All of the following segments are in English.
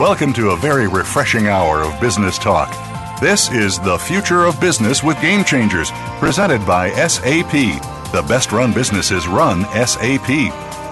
Welcome to a very refreshing hour of business talk. This is The Future of Business with Game Changers, presented by SAP. The best run businesses run SAP.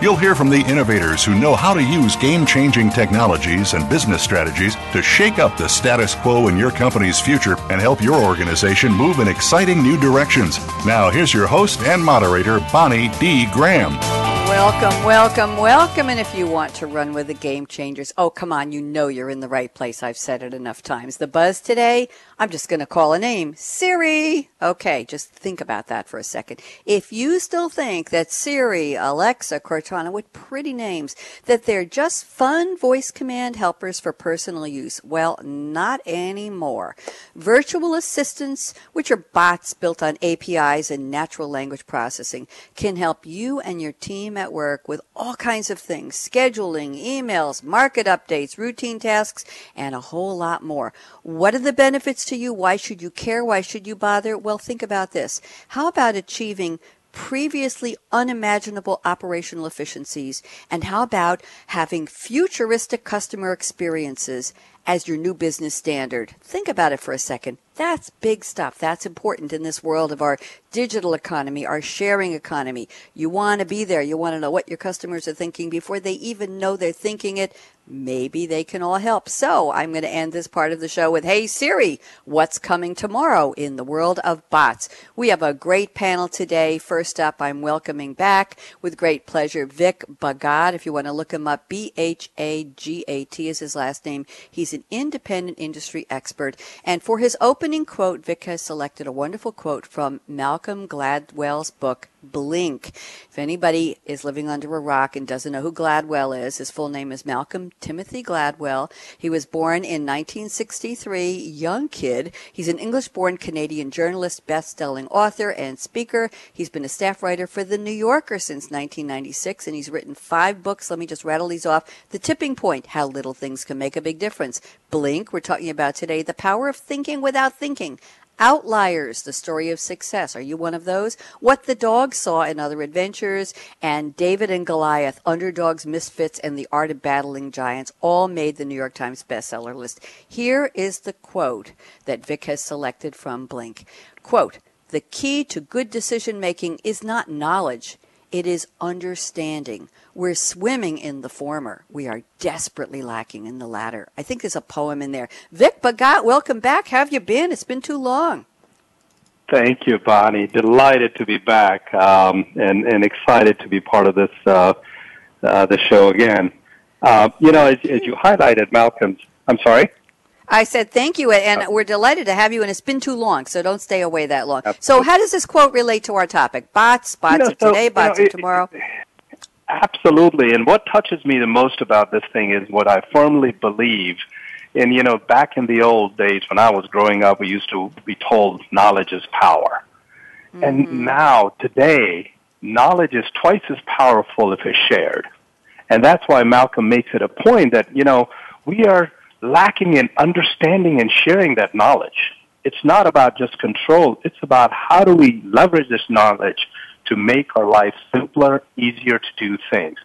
You'll hear from the innovators who know how to use game changing technologies and business strategies to shake up the status quo in your company's future and help your organization move in exciting new directions. Now, here's your host and moderator, Bonnie D. Graham. Welcome, welcome, welcome. And if you want to run with the game changers, oh, come on, you know you're in the right place. I've said it enough times. The buzz today, I'm just going to call a name Siri. Okay, just think about that for a second. If you still think that Siri, Alexa, Cortana, with pretty names, that they're just fun voice command helpers for personal use, well, not anymore. Virtual assistants, which are bots built on APIs and natural language processing, can help you and your team at work with all kinds of things scheduling, emails, market updates, routine tasks, and a whole lot more. What are the benefits to you? Why should you care? Why should you bother? Well, think about this. How about achieving previously unimaginable operational efficiencies? And how about having futuristic customer experiences as your new business standard? Think about it for a second. That's big stuff. That's important in this world of our digital economy, our sharing economy. You want to be there. You want to know what your customers are thinking before they even know they're thinking it. Maybe they can all help. So I'm going to end this part of the show with, Hey Siri, what's coming tomorrow in the world of bots? We have a great panel today. First up, I'm welcoming back with great pleasure Vic Bhagat. If you want to look him up, B-H-A-G-A-T is his last name. He's an independent industry expert. And for his opening quote, Vic has selected a wonderful quote from Malcolm Gladwell's book, Blink. If anybody is living under a rock and doesn't know who Gladwell is, his full name is Malcolm Timothy Gladwell. He was born in 1963, young kid. He's an English born Canadian journalist, best selling author, and speaker. He's been a staff writer for The New Yorker since 1996, and he's written five books. Let me just rattle these off The Tipping Point How Little Things Can Make a Big Difference. Blink, we're talking about today, The Power of Thinking Without thinking. Outliers, the story of success. Are you one of those? What the dog saw in other adventures and David and Goliath, underdogs, misfits, and the art of battling giants all made the New York Times bestseller list. Here is the quote that Vic has selected from Blink. Quote, the key to good decision making is not knowledge. It is understanding. We're swimming in the former. We are desperately lacking in the latter. I think there's a poem in there. Vic Bhagat, welcome back. How have you been? It's been too long. Thank you, Bonnie. Delighted to be back um, and, and excited to be part of this uh, uh, the show again. Uh, you know, as, as you highlighted, Malcolm's. I'm sorry. I said thank you, and we're delighted to have you. And it's been too long, so don't stay away that long. Absolutely. So, how does this quote relate to our topic? Bots, bots you know, of so, today, bots you know, of tomorrow. It, absolutely, and what touches me the most about this thing is what I firmly believe. And you know, back in the old days when I was growing up, we used to be told knowledge is power. Mm-hmm. And now, today, knowledge is twice as powerful if it's shared. And that's why Malcolm makes it a point that, you know, we are lacking in understanding and sharing that knowledge. It's not about just control. It's about how do we leverage this knowledge to make our life simpler, easier to do things.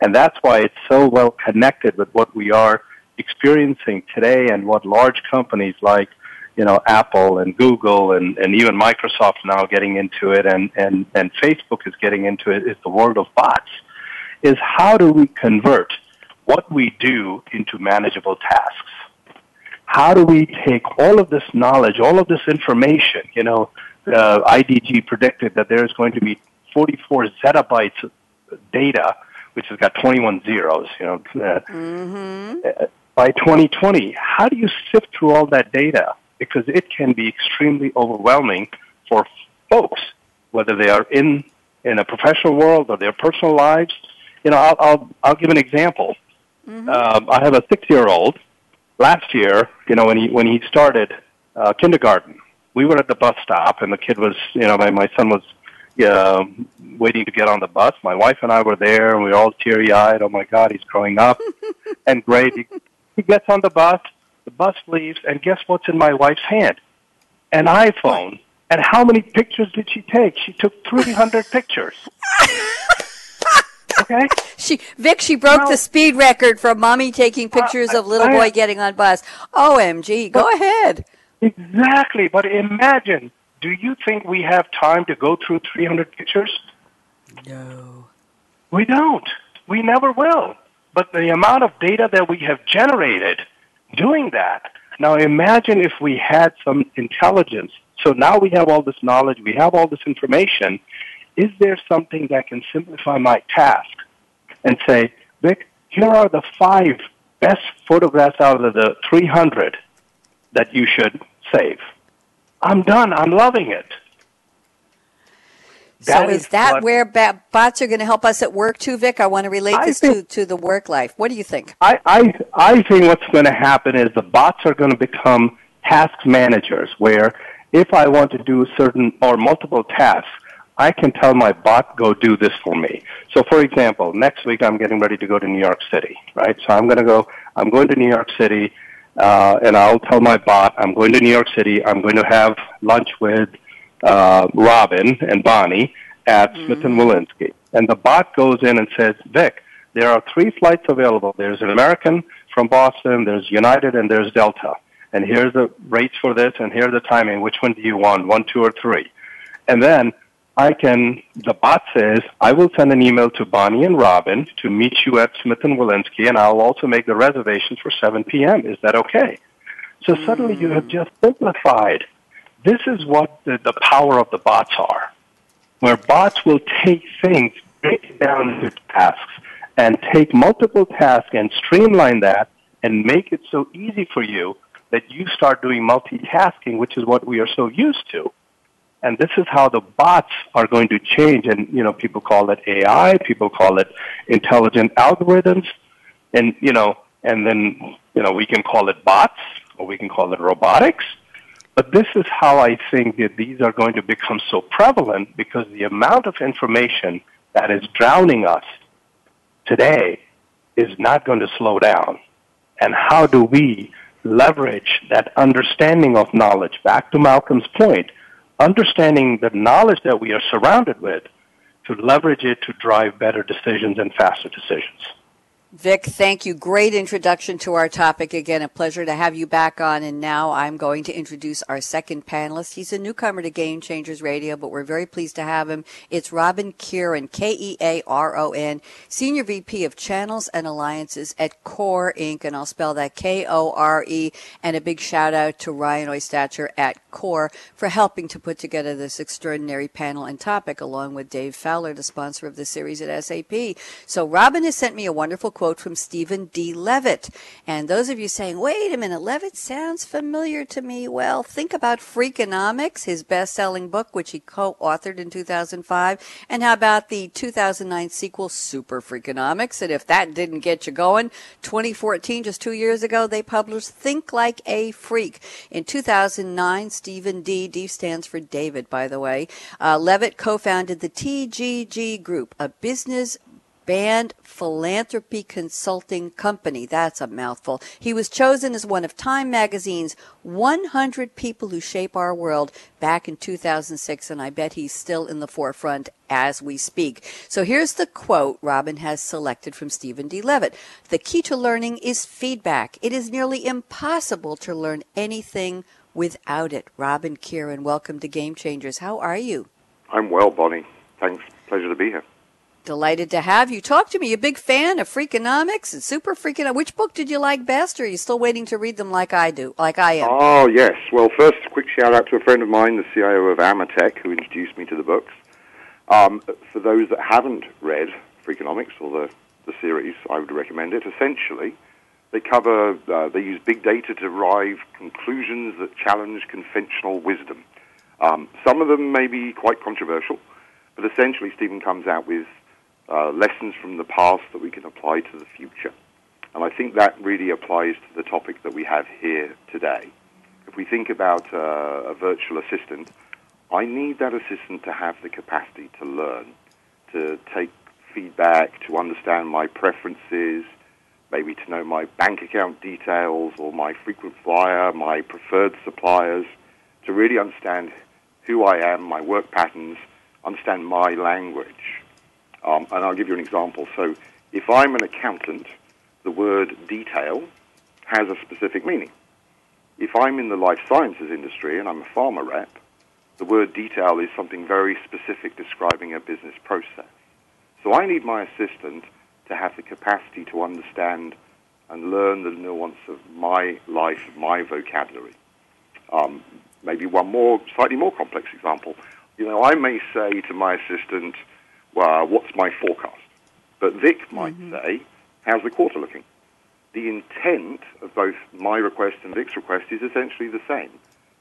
And that's why it's so well connected with what we are experiencing today and what large companies like, you know, Apple and Google and, and even Microsoft now getting into it and, and, and Facebook is getting into it is the world of bots. Is how do we convert what we do into manageable tasks. How do we take all of this knowledge, all of this information? You know, uh, IDG predicted that there is going to be 44 zettabytes of data, which has got 21 zeros. You know, uh, mm-hmm. uh, by 2020, how do you sift through all that data? Because it can be extremely overwhelming for folks, whether they are in in a professional world or their personal lives. You know, I'll I'll, I'll give an example. Mm-hmm. Um, I have a six-year-old. Last year, you know, when he when he started uh, kindergarten, we were at the bus stop, and the kid was, you know, my my son was uh, waiting to get on the bus. My wife and I were there, and we were all teary-eyed. Oh my God, he's growing up, and great. He, he gets on the bus. The bus leaves, and guess what's in my wife's hand? An iPhone. And how many pictures did she take? She took 300 pictures. Okay. She Vic, she broke Well- the speed record for mommy taking pictures of little I- boy getting on bus. OMG, go ahead. Exactly. But imagine, do you think we have time to go through 300 pictures? No. We don't. We never will. But the amount of data that we have generated doing that. Now imagine if we had some intelligence. So now we have all this knowledge, we have all this information. Is there something that can simplify my task and say, Vic, here are the five best photographs out of the 300 that you should save? I'm done. I'm loving it. So That is is that what- where bots are going to help us at work too, Vic? I want to relate I this think- to, to the work life. What do you think? I, I, I think what's going to happen is the bots are going to become task managers where if I want to do certain or multiple tasks, I can tell my bot, go do this for me. So for example, next week I'm getting ready to go to New York City, right? So I'm going to go, I'm going to New York City, uh, and I'll tell my bot, I'm going to New York City, I'm going to have lunch with uh, Robin and Bonnie at Smith and Wollensky. And the bot goes in and says, Vic, there are three flights available. There's an American from Boston, there's United, and there's Delta. And here's the rates for this, and here's the timing. Which one do you want, one, two, or three? And then I can, the bot says, I will send an email to Bonnie and Robin to meet you at Smith and Wollensky, and I'll also make the reservations for 7 p.m. Is that okay? So suddenly you have just simplified. This is what the, the power of the bots are, where bots will take things, break down into tasks, and take multiple tasks and streamline that and make it so easy for you that you start doing multitasking, which is what we are so used to. And this is how the bots are going to change. And, you know, people call it AI, people call it intelligent algorithms. And, you know, and then, you know, we can call it bots or we can call it robotics. But this is how I think that these are going to become so prevalent because the amount of information that is drowning us today is not going to slow down. And how do we leverage that understanding of knowledge? Back to Malcolm's point, understanding the knowledge that we are surrounded with to leverage it to drive better decisions and faster decisions. Vic, thank you. Great introduction to our topic. Again, a pleasure to have you back on. And now I'm going to introduce our second panelist. He's a newcomer to Game Changers Radio, but we're very pleased to have him. It's Robin Kearon, K-E-A-R-O-N, Senior VP of Channels and Alliances at Kore Inc. And I'll spell that K-O-R-E. And a big shout out to Ryan Oystacher at Kore for helping to put together this extraordinary panel and topic, along with Dave Fowler, the sponsor of the series at SAP. So Robin has sent me a wonderful quote from Steven D. Levitt. And those of you saying, wait a minute, Levitt sounds familiar to me. Well, think about Freakonomics, his best selling book, which he co authored in 2005. And how about the 2009 sequel, Super Freakonomics? And if that didn't get you going, 2014, just two years ago, they published Think Like a Freak. In 2009, Steven D. D stands for David, by the way. Uh, Levitt co founded the TGG Group, a business Band Philanthropy Consulting Company. That's a mouthful. He was chosen as one of Time Magazine's 100 people who shape our world back in 2006, and I bet he's still in the forefront as we speak. So here's the quote Robin has selected from Steven D. Levitt. The key to learning is feedback. It is nearly impossible to learn anything without it. Robin Kearon, welcome to Game Changers. How are you? I'm well, Bonnie. Thanks. Pleasure to be here. Delighted to have you. Talk to me. You a big fan of Freakonomics and Super Freakonomics. Which book did you like best, or are you still waiting to read them like I do, like I am? Oh, yes. Well, first, a quick shout out to a friend of mine, the CIO of Amatech, who introduced me to the books. Um, for those that haven't read Freakonomics or the, the series, I would recommend it. Essentially, they cover, uh, they use big data to derive conclusions that challenge conventional wisdom. Um, some of them may be quite controversial, but essentially, Steven comes out with uh, lessons from the past that we can apply to the future. And I think that really applies to the topic that we have here today. If we think about uh, a virtual assistant, I need that assistant to have the capacity to learn, to take feedback, to understand my preferences, maybe to know my bank account details or my frequent flyer, my preferred suppliers, to really understand who I am, my work patterns, understand my language. Um, and I'll give you an example. So if I'm an accountant, the word detail has a specific meaning. If I'm in the life sciences industry and I'm a pharma rep, the word detail is something very specific describing a business process. So I need my assistant to have the capacity to understand and learn the nuance of my life, my vocabulary. Um, maybe one more, slightly more complex example. You know, I may say to my assistant, well, what's my forecast? But Vic might mm-hmm. say, how's the quarter looking? The intent of both my request and Vic's request is essentially the same.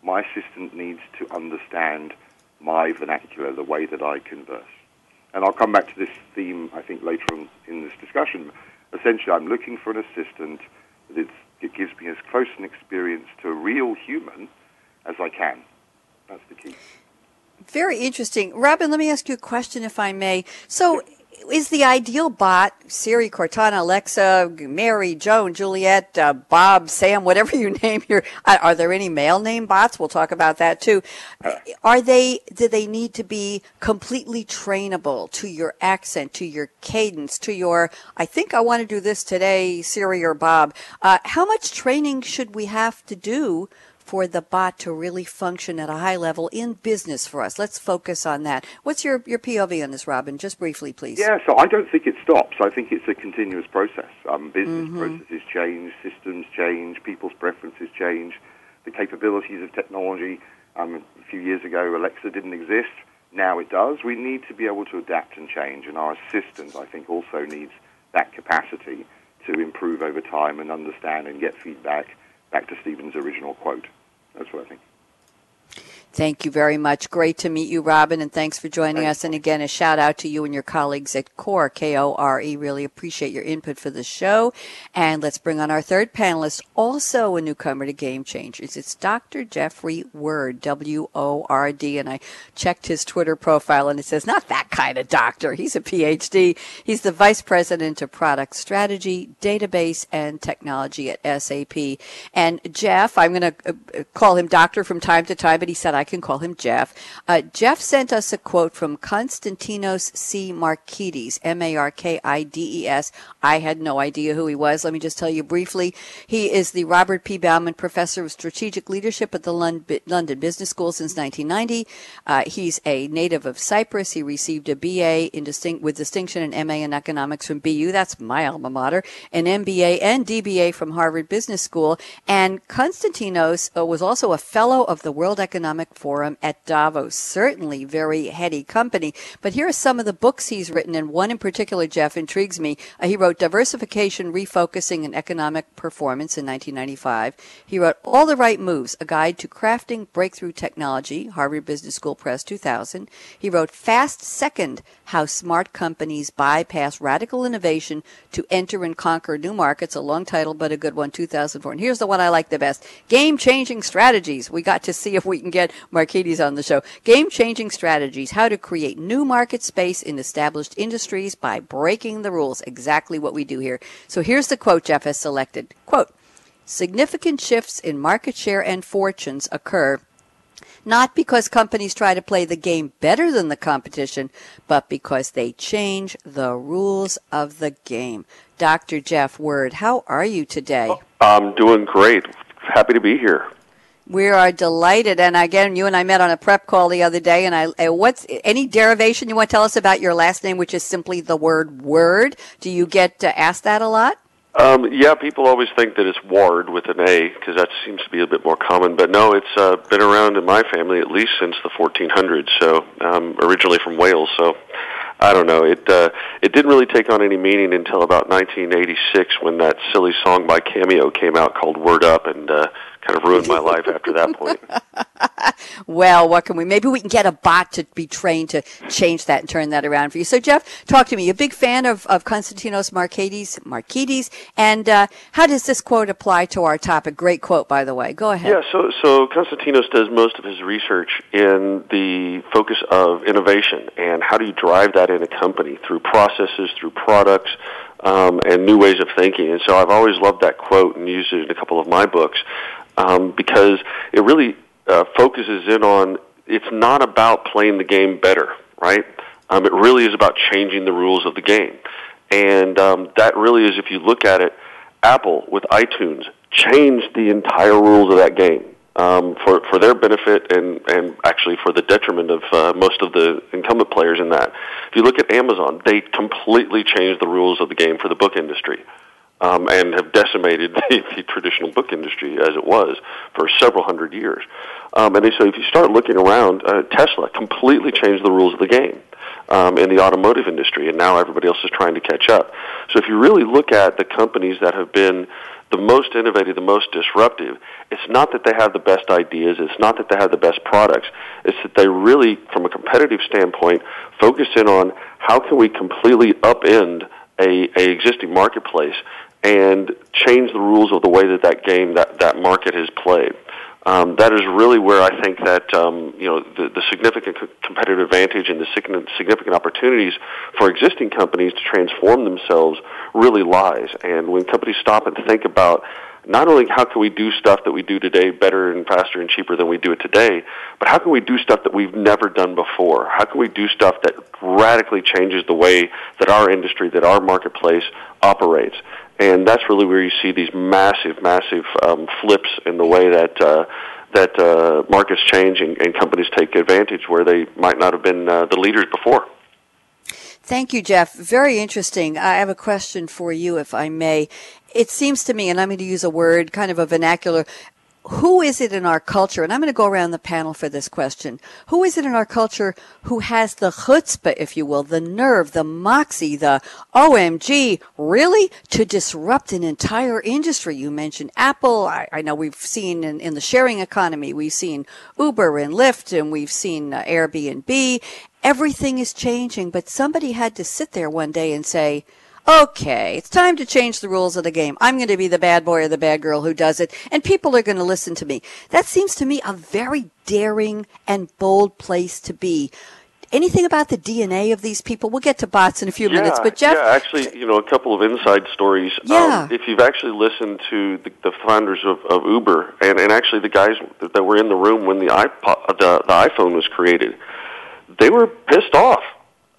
My assistant needs to understand my vernacular, the way that I converse. And I'll come back to this theme, I think, later on in this discussion. Essentially, I'm looking for an assistant that it gives me as close an experience to a real human as I can. That's the key. Very interesting. Robin, let me ask you a question, if I may. So, is the ideal bot Siri, Cortana, Alexa, Mary, Joan, Juliet, uh, Bob, Sam, whatever you name your? Are there any male name bots? We'll talk about that too. Uh, are they? Do they need to be completely trainable to your accent, to your cadence, to your? I think I want to do this today, Siri or Bob. Uh, how much training should we have to do? For the bot to really function at a high level in business for us? Let's focus on that. What's your, your POV on this, Robin? Just briefly, please. Yeah, so I don't think it stops. I think it's a continuous process. Um, business mm-hmm. processes change, systems change, people's preferences change, the capabilities of technology. Um, a few years ago, Alexa didn't exist. Now it does. We need to be able to adapt and change, and our assistant, I think, also needs that capacity to improve over time and understand and get feedback back to Steven's original quote. That's what I think. Thank you very much. Great to meet you, Robin, and thanks for joining us. And again, a shout out to you and your colleagues at KORE, K-O-R-E. Really appreciate your input for the show. And let's bring on our third panelist, also a newcomer to Game Changers. It's Dr. Jeffrey Word, W-O-R-D. And I checked his Twitter profile and it says, not that kind of doctor. He's a PhD. He's the Vice President of Product Strategy, Database, and Technology at SAP. And Jeff, I'm going to uh, call him doctor from time to time, but he said I I can call him Jeff. Uh, Jeff sent us a quote from Konstantinos C. Markides, M-A-R-K-I-D-E-S. I had no idea who he was. Let me just tell you briefly. He is the Robert P. Bauman Professor of Strategic Leadership at the London Business School since 1990. Uh, he's a native of Cyprus. He received a BA in distinct, with distinction and MA in economics from BU. That's my alma mater. An MBA and DBA from Harvard Business School. And Konstantinos uh, was also a fellow of the World Economic Forum at Davos. Certainly very heady company. But here are some of the books he's written, and one in particular, Jeff, intrigues me. Uh, he wrote Diversification, Refocusing, and Economic Performance in 1995. He wrote All the Right Moves, A Guide to Crafting Breakthrough Technology, Harvard Business School Press 2000. He wrote Fast Second, How Smart Companies Bypass Radical Innovation to Enter and Conquer New Markets, a long title, but a good one, 2004. And here's the one I like the best. Game Changing Strategies. We got to see if we can get Markides on the show. Game changing strategies, how to create new market space in established industries by breaking the rules. Exactly what we do here. So here's the quote Jeff has selected. Quote, significant shifts in market share and fortunes occur not because companies try to play the game better than the competition, but because they change the rules of the game. Dr. Jeff Word, how are you today? Oh, I'm doing great. Happy to be here. We are delighted, and again, you and I met on a prep call the other day. And I, what's any derivation you want to tell us about your last name, which is simply the word "word"? Do you get uh, asked that a lot? Um, yeah, people always think that it's Ward with an A because that seems to be a bit more common. But no, it's uh, been around in my family at least since the 1400s. So um, originally from Wales. So I don't know. It uh, it didn't really take on any meaning until about 1986 when that silly song by Cameo came out called "Word Up," and uh, kind of ruined my life after that point. well, what can we? Maybe we can get a bot to be trained to change that and turn that around for you. So, Jeff, talk to me. You're a big fan of, of Konstantinos Markides, Markides, and uh, how does this quote apply to our topic? Great quote, by the way. Go ahead. Yeah. So, so Konstantinos does most of his research in the focus of innovation and how do you drive that in a company through processes, through products. Um, and new ways of thinking. And so I've always loved that quote and used it in a couple of my books um, because it really uh, focuses in on it's not about playing the game better, right? Um, it really is about changing the rules of the game. And um, that really is, if you look at it, Apple with iTunes changed the entire rules of that game um, for for their benefit and and actually for the detriment of uh, most of the incumbent players in that. If you look at Amazon, they completely changed the rules of the game for the book industry. Um, and have decimated the, the traditional book industry as it was for several hundred years. Um, and so, if you start looking around, uh, Tesla completely changed the rules of the game um, in the automotive industry, and now everybody else is trying to catch up. So, if you really look at the companies that have been the most innovative, the most disruptive, it's not that they have the best ideas, it's not that they have the best products, it's that they really, from a competitive standpoint, focus in on how can we completely upend a, a existing marketplace and change the rules of the way that that game, that, that market is played um, that is really where I think that um, you know the, the significant competitive advantage and the significant opportunities for existing companies to transform themselves really lies. And when companies stop and think about not only how can we do stuff that we do today better and faster and cheaper than we do it today, but how can we do stuff that we've never done before? How can we do stuff that radically changes the way that our industry, that our marketplace operates? And that's really where you see these massive, massive um, flips in the way that uh, that uh, markets change and, and companies take advantage where they might not have been uh, the leaders before. Thank you, Jeff. Very interesting. I have a question for you, if I may. It seems to me, and I'm going to use a word, kind of a vernacular, who is it in our culture? And I'm going to go around the panel for this question. Who is it in our culture who has the chutzpah, if you will, the nerve, the moxie, the OMG, really to disrupt an entire industry? You mentioned Apple. I, I know we've seen in, in, the sharing economy, we've seen Uber and Lyft, and we've seen uh, Airbnb. Everything is changing, but somebody had to sit there one day and say, okay, it's time to change the rules of the game. I'm going to be the bad boy or the bad girl who does it, and people are going to listen to me. That seems to me a very daring and bold place to be. Anything about the DNA of these people? We'll get to bots in a few yeah, minutes, but Jeff. Yeah, actually, you know, a couple of inside stories. Um, yeah. Um, if you've actually listened to the, the founders of, of Uber, and, and actually the guys that were in the room when the iPod, the, the iPhone was created, they were pissed off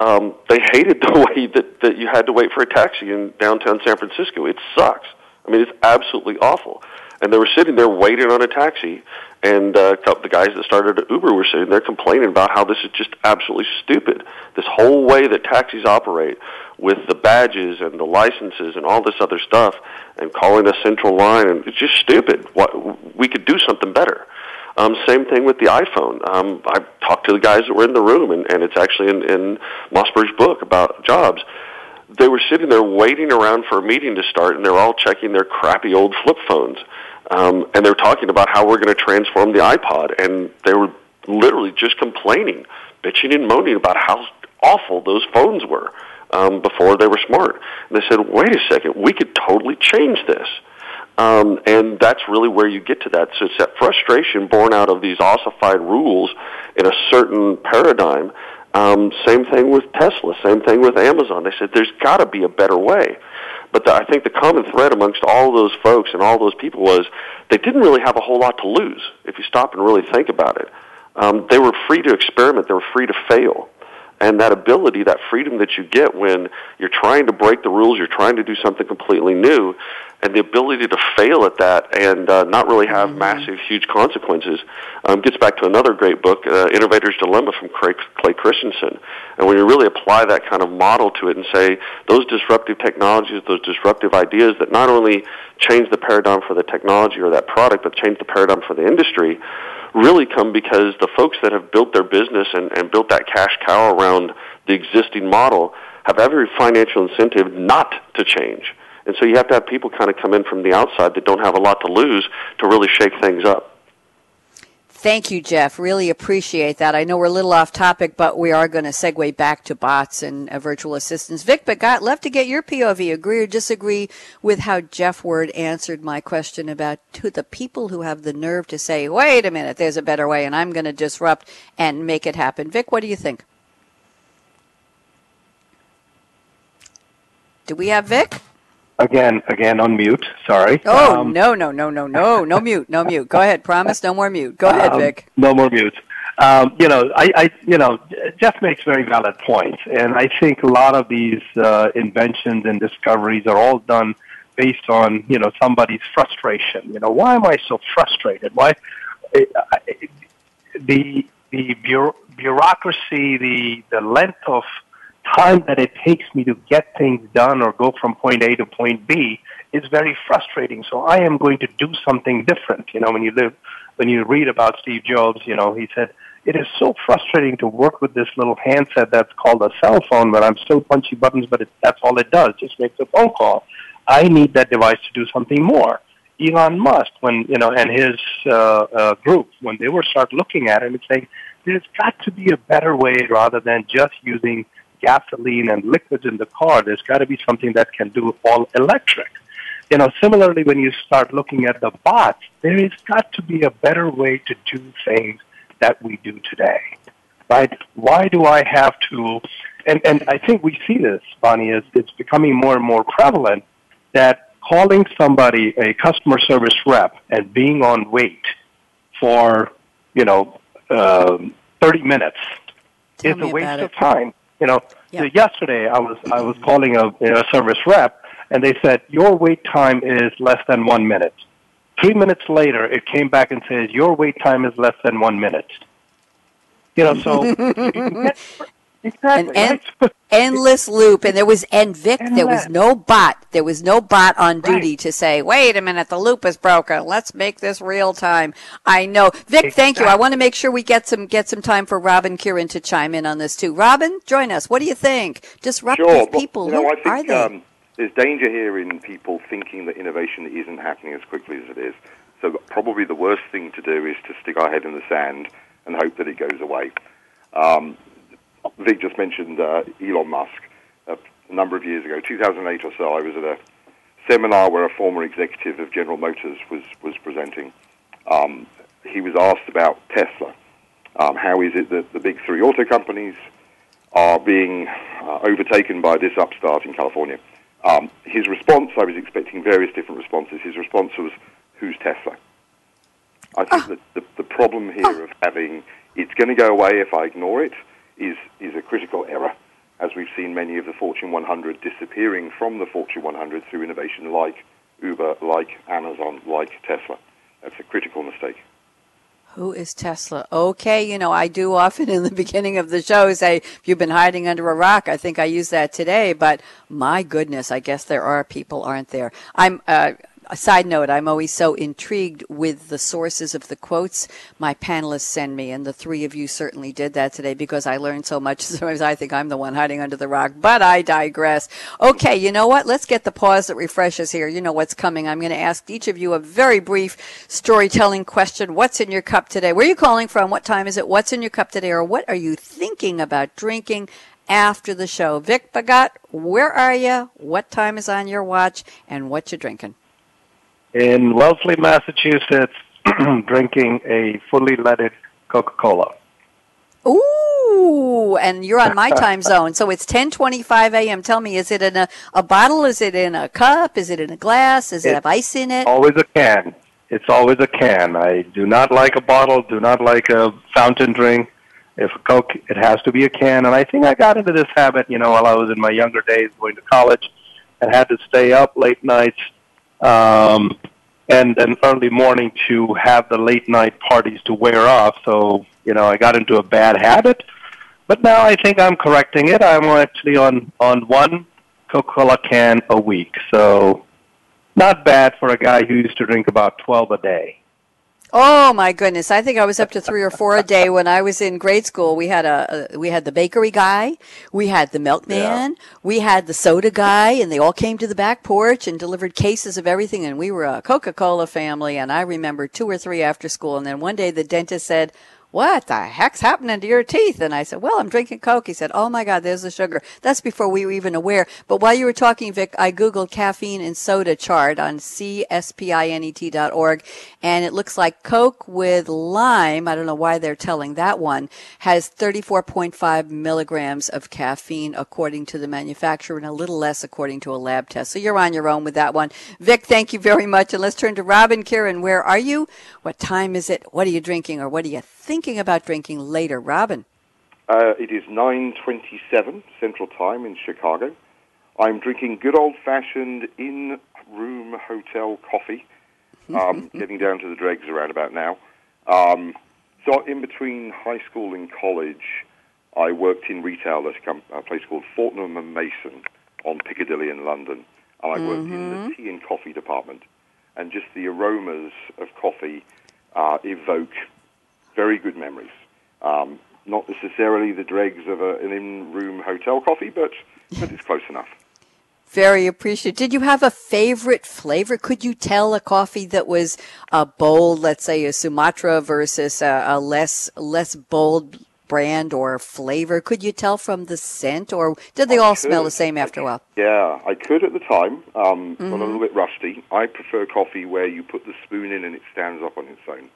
um, they hated the way that, that you had to wait for a taxi in downtown San Francisco. It sucks. I mean, it's absolutely awful. And they were sitting there waiting on a taxi, and uh, the guys that started Uber were sitting there complaining about how this is just absolutely stupid. This whole way that taxis operate with the badges and the licenses and all this other stuff, and calling a central line, and it's just stupid. What we could do something better. Um, same thing with the iPhone. Um, I talked to the guys that were in the room, and, and it's actually in, in Mossberg's book about jobs. They were sitting there waiting around for a meeting to start, and they're all checking their crappy old flip phones. Um, and they're talking about how we're going to transform the iPod, and they were literally just complaining, bitching and moaning about how awful those phones were um, before they were smart. And they said, "Wait a second, we could totally change this." Um, and that's really where you get to that. So it's that frustration born out of these ossified rules in a certain paradigm. Um, same thing with Tesla. Same thing with Amazon. They said there's got to be a better way. But the, I think the common thread amongst all those folks and all those people was they didn't really have a whole lot to lose if you stop and really think about it. Um, they were free to experiment. They were free to fail and that ability, that freedom that you get when you're trying to break the rules, you're trying to do something completely new, and the ability to fail at that and uh, not really have mm-hmm. massive, huge consequences um, gets back to another great book, uh, Innovator's Dilemma from Clay, Clay Christensen. And when you really apply that kind of model to it and say those disruptive technologies, those disruptive ideas that not only change the paradigm for the technology or that product, but change the paradigm for the industry, really come because the folks that have built their business and, and built that cash cow around the existing model have every financial incentive not to change. And so you have to have people kind of come in from the outside that don't have a lot to lose to really shake things up. Thank you, Jeff. Really appreciate that. I know we're a little off topic, but we are going to segue back to bots and uh, virtual assistants. Vic, but got left to get your POV. Agree or disagree with how Jeff Word answered my question about to the people who have the nerve to say, "Wait a minute, there's a better way, and I'm going to disrupt and make it happen." Vic, what do you think? Do we have Vic? Again, again, unmute. Sorry. Oh um, no, no, no, no, no, no mute, no mute. Go ahead. Promise, no more mute. Go ahead, um, Vic. No more mute. um, you know, I, I, you know, Jeff makes very valid points, and I think a lot of these uh, inventions and discoveries are all done based on you know somebody's frustration. You know, why am I so frustrated? Why the the bureaucracy, the the length of time that it takes me to get things done or go from point A to point B is very frustrating. So I am going to do something different. You know, when you live, when you read about Steve Jobs, you know, he said, it is so frustrating to work with this little handset that's called a cell phone, but I'm still punchy buttons, but it, that's all it does, just makes a phone call. I need that device to do something more. Elon Musk, when you know, and his uh, uh, group, when they were start looking at it and saying, there's got to be a better way rather than just using gasoline and liquids in the car. There's got to be something that can do all electric. You know, similarly, when you start looking at the bots, there has got to be a better way to do things that we do today, right? Why do I have to? And and I think we see this, Bonnie, is it's becoming more and more prevalent that calling somebody a customer service rep and being on wait for you know um, 30 minutes Tell is a waste of time. You know, yesterday I was I was calling a, a service rep, and they said your wait time is less than one minute. Three minutes later, it came back and says your wait time is less than one minute. You know, so Exactly. An en- endless loop. And there was, and Vic, endless. there was no bot. There was no bot on duty right. to say, wait a minute, the loop is broken. Let's make this real time. I know. Vic, exactly. thank you. I want to make sure we get some, get some time for Robin Kearon to chime in on this too. Robin, join us. What do you think? Disruptive sure. people. Well, you know, Who I think, are they? Um, there's danger here in people thinking that innovation isn't happening as quickly as it is. So probably the worst thing to do is to stick our head in the sand and hope that it goes away. Um, Vic just mentioned uh, Elon Musk. Uh, a number of years ago, 2008 or so, I was at a seminar where a former executive of General Motors was, was presenting. Um, he was asked about Tesla. Um, how is it that the big three auto companies are being uh, overtaken by this upstart in California? Um, his response, I was expecting various different responses. His response was, who's Tesla? I think oh. that the, the problem here oh. of having, it's going to go away if I ignore it, is, is a critical error, as we've seen many of the Fortune 100 disappearing from the Fortune 100 through innovation like Uber, like Amazon, like Tesla. That's a critical mistake. Who is Tesla? Okay, you know, I do often in the beginning of the show say, if you've been hiding under a rock, I think I use that today, but my goodness, I guess there are people, aren't there? I'm, uh, a side note, I'm always so intrigued with the sources of the quotes my panelists send me, and the three of you certainly did that today because I learned so much. Sometimes I think I'm the one hiding under the rock, but I digress. Okay, you know what? Let's get the pause that refreshes here. You know what's coming. I'm going to ask each of you a very brief storytelling question. What's in your cup today? Where are you calling from? What time is it? What's in your cup today? Or what are you thinking about drinking? After the show, Vic Bhagat, where are you? What time is on your watch? And what you drinking? In Wellesley, Massachusetts, drinking a fully leaded Coca-Cola. Ooh, and you're on my time zone, so it's 10:25 a.m. Tell me, is it in a, a bottle? Is it in a cup? Is it in a glass? Does it it's have ice in it? Always a can. It's always a can. I do not like a bottle. Do not like a fountain drink. If a Coke, it has to be a can. And I think I got into this habit, you know, while I was in my younger days going to college, and had to stay up late nights um, and an early morning to have the late night parties to wear off. So, you know, I got into a bad habit. But now I think I'm correcting it. I'm actually on, on one Coca-Cola can a week. So not bad for a guy who used to drink about 12 a day. Oh my goodness! I think I was up to three or four a day when I was in grade school. We had a, a we had the bakery guy, we had the milkman, yeah. we had the soda guy, and they all came to the back porch and delivered cases of everything. And we were a Coca Cola family. And I remember two or three after school. And then one day the dentist said, what the heck's happening to your teeth? And I said, well, I'm drinking Coke. He said, oh my God, there's the sugar. That's before we were even aware. But while you were talking, Vic, I Googled caffeine and soda chart on cspinet.org and it looks like Coke with lime, I don't know why they're telling that one, has 34.5 milligrams of caffeine according to the manufacturer and a little less according to a lab test. So you're on your own with that one. Vic, thank you very much. And let's turn to Robin Kearon. Where are you? What time is it? What are you drinking or what are you thinking? Thinking about drinking later, Robin? Uh, it is 9:27 Central Time in Chicago. I'm drinking good old-fashioned in-room hotel coffee. Um, getting down to the dregs around about now. Um, so in between high school and college, I worked in retail at a, com- a place called Fortnum and Mason on Piccadilly in London, and I worked in the tea and coffee department. And just the aromas of coffee uh, evoke very good memories. Um, not necessarily the dregs of a, an in-room hotel coffee, but but it's close enough. Very appreciative. Did you have a favorite flavor? Could you tell a coffee that was a bold, let's say a Sumatra versus a, a less less bold brand or flavor? Could you tell from the scent, or did they I all smell the same after a while? Yeah, I could at the time, um, but Mm-hmm. a little bit rusty. I prefer coffee where you put the spoon in and it stands up on its own.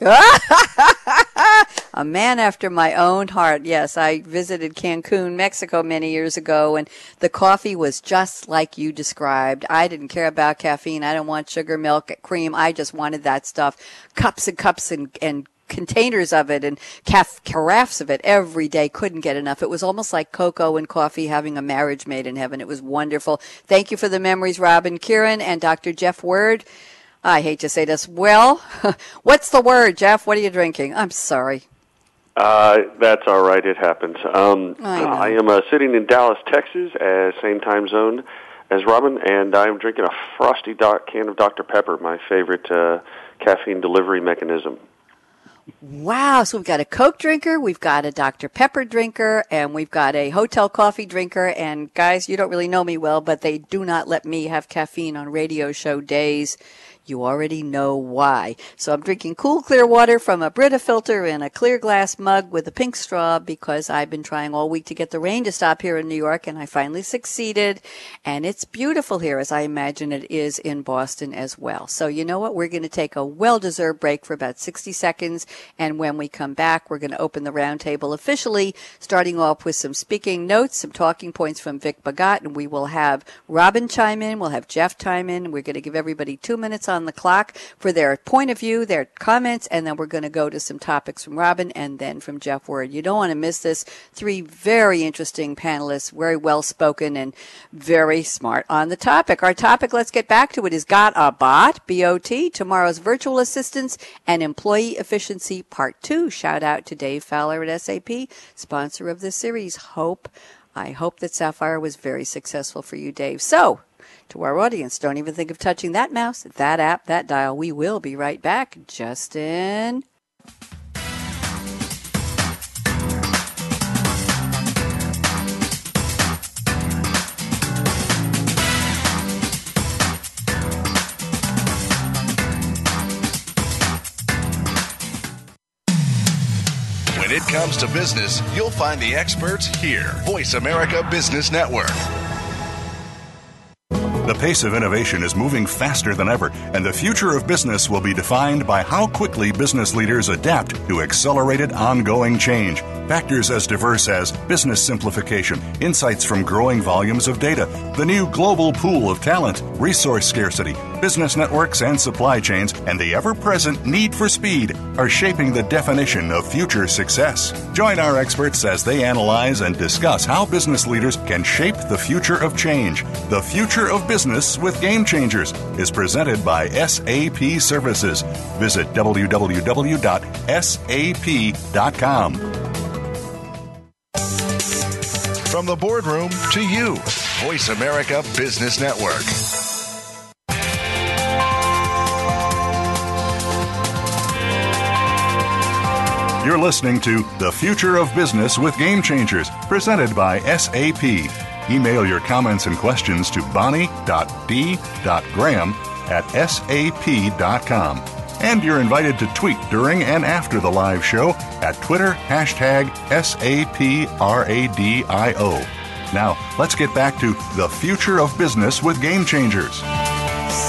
A man after my own heart. Yes, I visited Cancun, Mexico many years ago, and the coffee was just like you described. I didn't care about caffeine. I didn't want sugar, milk, cream. I just wanted that stuff. Cups and cups and, and containers of it and caf- carafes of it every day. Couldn't get enough. It was almost like cocoa and coffee having a marriage made in heaven. It was wonderful. Thank you for the memories, Robin Kearon and Dr. Jeff Word. I hate to say this. Well, what's the word, Jeff? What are you drinking? I'm sorry. Uh, that's all right. It happens. Um, I. I am uh, sitting in Dallas, Texas, uh, same time zone as Robin, and I am drinking a frosty doc- can of Dr. Pepper, my favorite uh, caffeine delivery mechanism. Wow. So we've got a Coke drinker, we've got a Dr. Pepper drinker, and we've got a hotel coffee drinker. And guys, you don't really know me well, but they do not let me have caffeine on radio show days. You already know why. So I'm drinking cool, clear water from a Brita filter in a clear glass mug with a pink straw because I've been trying all week to get the rain to stop here in New York and I finally succeeded. And it's beautiful here as I imagine it is in Boston as well. So you know what? We're going to take a well-deserved break for about 60 seconds. And when we come back, we're going to open the roundtable officially, starting off with some speaking notes, some talking points from Vic Bhagat, and we will have Robin chime in. We'll have Jeff chime in. We're going to give everybody two minutes on the clock for their point of view, their comments, and then we're going to go to some topics from Robin and then from Jeff Word. You don't want to miss this. Three very interesting panelists, very well spoken and very smart on the topic. Our topic, let's get back to it, is Got a Bot, B-O-T, tomorrow's virtual assistants and employee efficiency part two. Shout out to Dave Fowler at SAP, sponsor of this series. Hope, I hope that Sapphire was very successful for you, Dave. So, to our audience, don't even think of touching that mouse, that app, that dial. We will be right back. Justin. When it comes to business, you'll find the experts here. Voice America Business Network. The pace of innovation is moving faster than ever, and the future of business will be defined by how quickly business leaders adapt to accelerated ongoing change. Factors as diverse as business simplification, insights from growing volumes of data, the new global pool of talent, resource scarcity, business networks and supply chains, and the ever present need for speed are shaping the definition of future success. Join our experts as they analyze and discuss how business leaders can shape the future of change. The Future of Business with Game Changers is presented by SAP Services. Visit www.sap.com. From the boardroom to you, Voice America Business Network. You're listening to The Future of Business with Game Changers, presented by SAP. Email your comments and questions to bonnie.d.graham at sap.com. And you're invited to tweet during and after the live show at Twitter hashtag SAPRADIO. Now, let's get back to The Future of Business with Game Changers.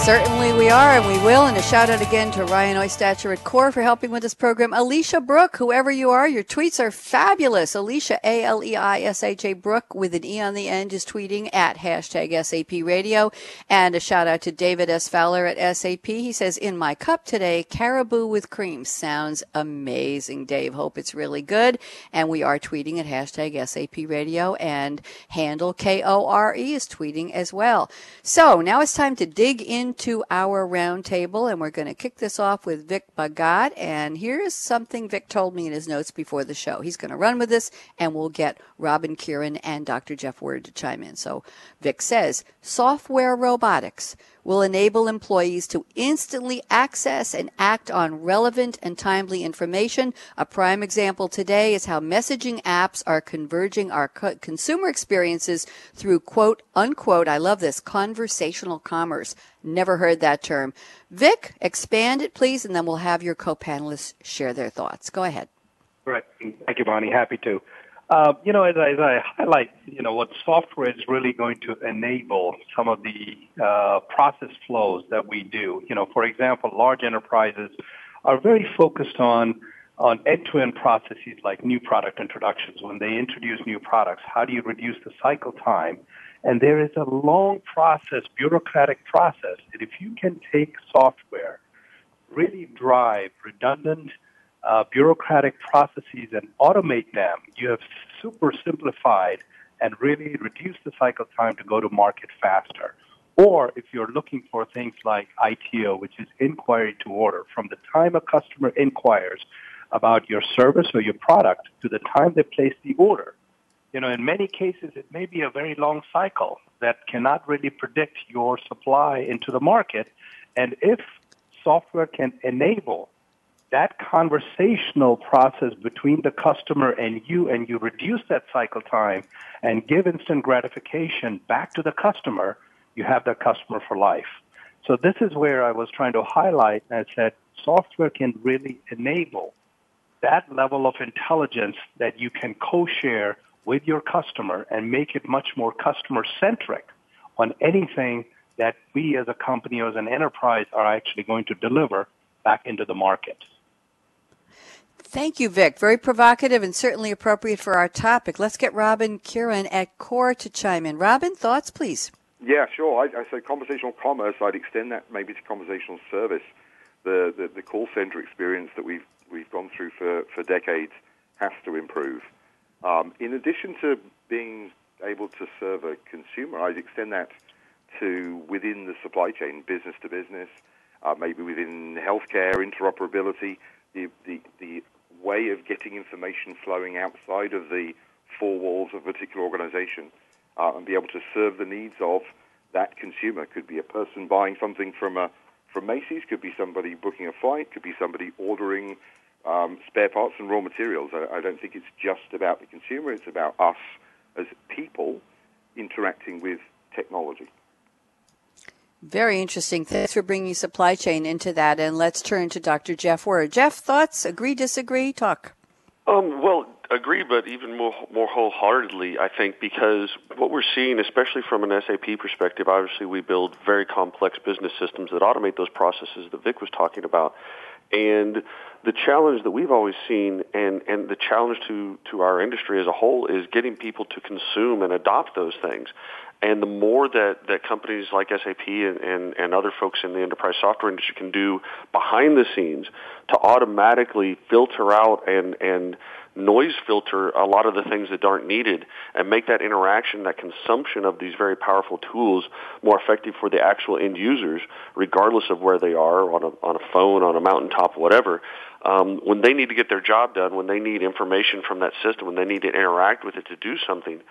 Certainly we are, and we will. And a shout out again to Ryan Oystacher at Kore for helping with this program. Aleisha Brook, whoever you are, your tweets are fabulous. Aleisha, A-L-E-I-S-H-A Brook with an E on the end is tweeting at hashtag SAP Radio. And a shout out to David S. Fowler at SAP. He says, in my cup today, caribou with cream. Sounds amazing, Dave. Hope it's really good. And we are tweeting at hashtag SAP Radio and handle K-O-R-E is tweeting as well. So now it's time to dig into to our roundtable, and we're going to kick this off with Vic Bhagat. And here's something Vic told me in his notes before the show. He's going to run with this, and we'll get Robin Kearon and Dr. Jeff Word to chime in. So Vic says software robotics will enable employees to instantly access and act on relevant and timely information. A prime example today is how messaging apps are converging our co- consumer experiences through quote unquote, I love this, conversational commerce. Never heard that term. Vic, expand it please, and then we'll have your co-panelists share their thoughts. Go ahead. Right. Thank you, Bonnie. Happy to. Uh, you know, as I, as I, highlight, you know, what software is really going to enable some of the uh, process flows that we do. You know, for example, large enterprises are very focused on on end-to-end processes like new product introductions. When they introduce new products, how do you reduce the cycle time? And there is a long process, bureaucratic process. And if you can take software, really drive redundant uh, bureaucratic processes and automate them, you have super simplified and really reduced the cycle time to go to market faster. Or if you're looking for things like ITO, which is inquiry to order, from the time a customer inquires about your service or your product to the time they place the order, you know, in many cases it may be a very long cycle that cannot really predict your supply into the market. And if software can enable that conversational process between the customer and you and you reduce that cycle time and give instant gratification back to the customer, you have that customer for life. So this is where I was trying to highlight and said software can really enable that level of intelligence that you can co-share with your customer and make it much more customer centric on anything that we as a company or as an enterprise are actually going to deliver back into the market. Thank you, Vic. Very provocative and certainly appropriate for our topic. Let's get Robin Kearon at Kore to chime in. Robin, thoughts, please. Yeah, sure. I, I say conversational commerce. I'd extend that maybe to conversational service. The, the, the call center experience that we've we've gone through for, for decades has to improve. Um, in addition to being able to serve a consumer, I'd extend that to within the supply chain, business to business, uh, maybe within healthcare, interoperability, the, the, the way of getting information flowing outside of the four walls of a particular organization uh, and be able to serve the needs of that consumer. Could be a person buying something from a from Macy's, could be somebody booking a flight, could be somebody ordering um, spare parts and raw materials. I, I don't think it's just about the consumer; it's about us as people interacting with technology. Very interesting. Thanks for bringing supply chain into that. And let's turn to Dr. Jeff Word. Jeff, thoughts? Agree, disagree? Talk. Um, well, agree, but even more more wholeheartedly, I think, because what we're seeing, especially from an SAP perspective, obviously we build very complex business systems that automate those processes that Vic was talking about, and the challenge that we've always seen, and and the challenge to to our industry as a whole, is getting people to consume and adopt those things. And the more that, that companies like SAP and, and, and other folks in the enterprise software industry can do behind the scenes to automatically filter out and, and noise filter a lot of the things that aren't needed and make that interaction, that consumption of these very powerful tools more effective for the actual end users, regardless of where they are on a, on a phone, on a mountaintop, whatever. Um, when they need to get their job done, when they need information from that system, when they need to interact with it to do something,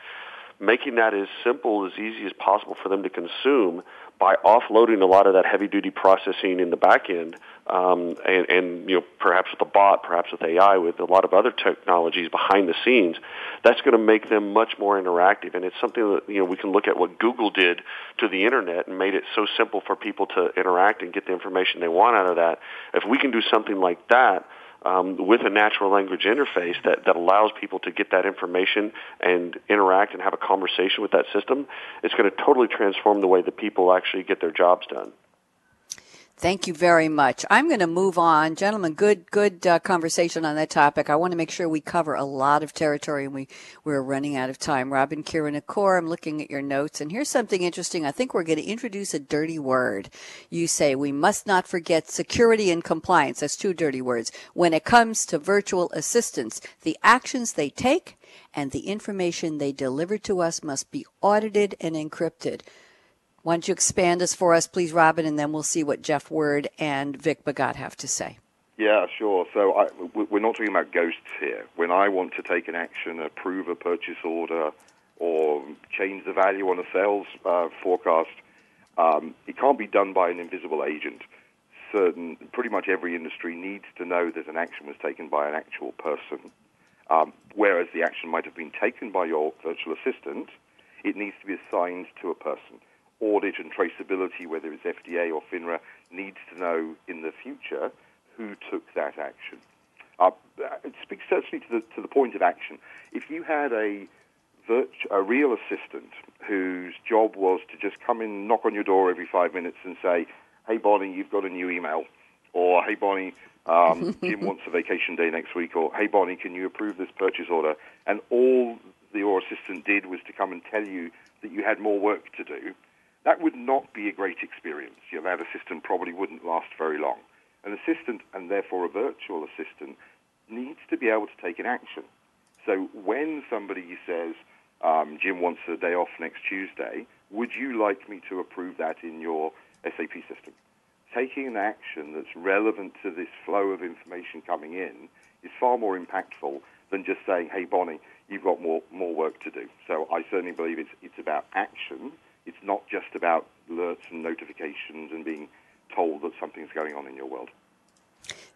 making that as simple, as easy as possible for them to consume by offloading a lot of that heavy duty processing in the back end, um, and, and you know perhaps with a bot, perhaps with AI, with a lot of other technologies behind the scenes, that's going to make them much more interactive. And it's something that you know we can look at what Google did to the internet and made it so simple for people to interact and get the information they want out of that. If we can do something like that um, with a natural language interface that, that allows people to get that information and interact and have a conversation with that system, it's going to totally transform the way that people actually get their jobs done. Thank you very much. I'm going to move on. Gentlemen, good, good uh, conversation on that topic. I want to make sure we cover a lot of territory and we, we're running out of time. Robin Kiranakor, I'm looking at your notes and here's something interesting. I think we're going to introduce a dirty word. You say we must not forget security and compliance. That's two dirty words. When it comes to virtual assistants, the actions they take and the information they deliver to us must be audited and encrypted. Why don't you expand this for us, please, Robin, and then we'll see what Jeff Word and Vic Bhagat have to say. Yeah, sure. So I, we're not talking about ghosts here. When I want to take an action, approve a purchase order, or change the value on a sales uh, forecast, um, it can't be done by an invisible agent. Certain, pretty much every industry needs to know that an action was taken by an actual person. Um, whereas the action might have been taken by your virtual assistant, it needs to be assigned to a person audit and traceability, whether it's FDA or FINRA, needs to know in the future who took that action. Uh, it speaks certainly to the, to the point of action. If you had a, virtu- a real assistant whose job was to just come in, knock on your door every five minutes and say, hey, Bonnie, you've got a new email, or hey, Bonnie, um, Jim wants a vacation day next week, or hey, Bonnie, can you approve this purchase order? And all the, your assistant did was to come and tell you that you had more work to do that would not be a great experience. You know, that assistant probably wouldn't last very long. An assistant, and therefore a virtual assistant, needs to be able to take an action. So when somebody says, um, Jim wants a day off next Tuesday, would you like me to approve that in your SAP system? Taking an action that's relevant to this flow of information coming in is far more impactful than just saying, hey, Bonnie, you've got more, more work to do. So I certainly believe it's, it's about action it's not just about alerts and notifications and being told that something's going on in your world.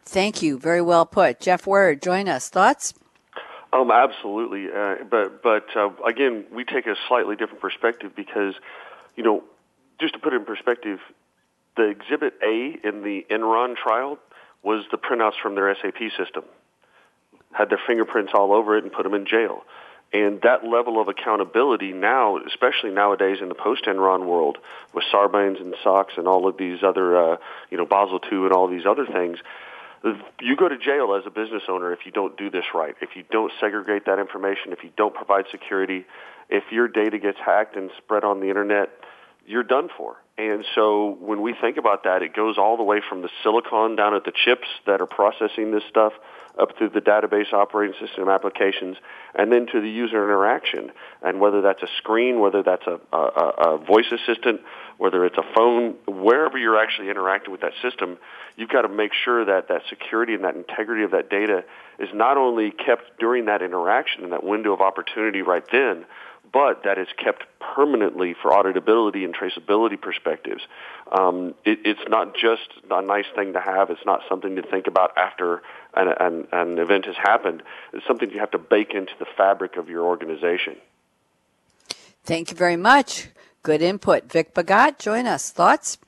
Thank you. Very well put. Jeff Word, join us. Thoughts? Um, absolutely. Uh, but but uh, again, we take a slightly different perspective because, you know, just to put it in perspective, the Exhibit A in the Enron trial was the printouts from their SAP system. Had their fingerprints all over it and put them in jail. And that level of accountability now, especially nowadays in the post-Enron world, with Sarbanes and SOX and all of these other, uh, you know, Basel II and all these other things, you go to jail as a business owner if you don't do this right. If you don't segregate that information, if you don't provide security, if your data gets hacked and spread on the internet, you're done for. And so when we think about that, it goes all the way from the silicon down at the chips that are processing this stuff up through the database operating system applications, and then to the user interaction. And whether that's a screen, whether that's a, a, a voice assistant, whether it's a phone, wherever you're actually interacting with that system, you've got to make sure that that security and that integrity of that data is not only kept during that interaction and that window of opportunity right then, but that is kept permanently for auditability and traceability perspectives. Um, it, it's not just a nice thing to have. It's not something to think about after an, an, an event has happened. It's something you have to bake into the fabric of your organization. Thank you very much. Good input. Vic Bhagat, join us. Thoughts?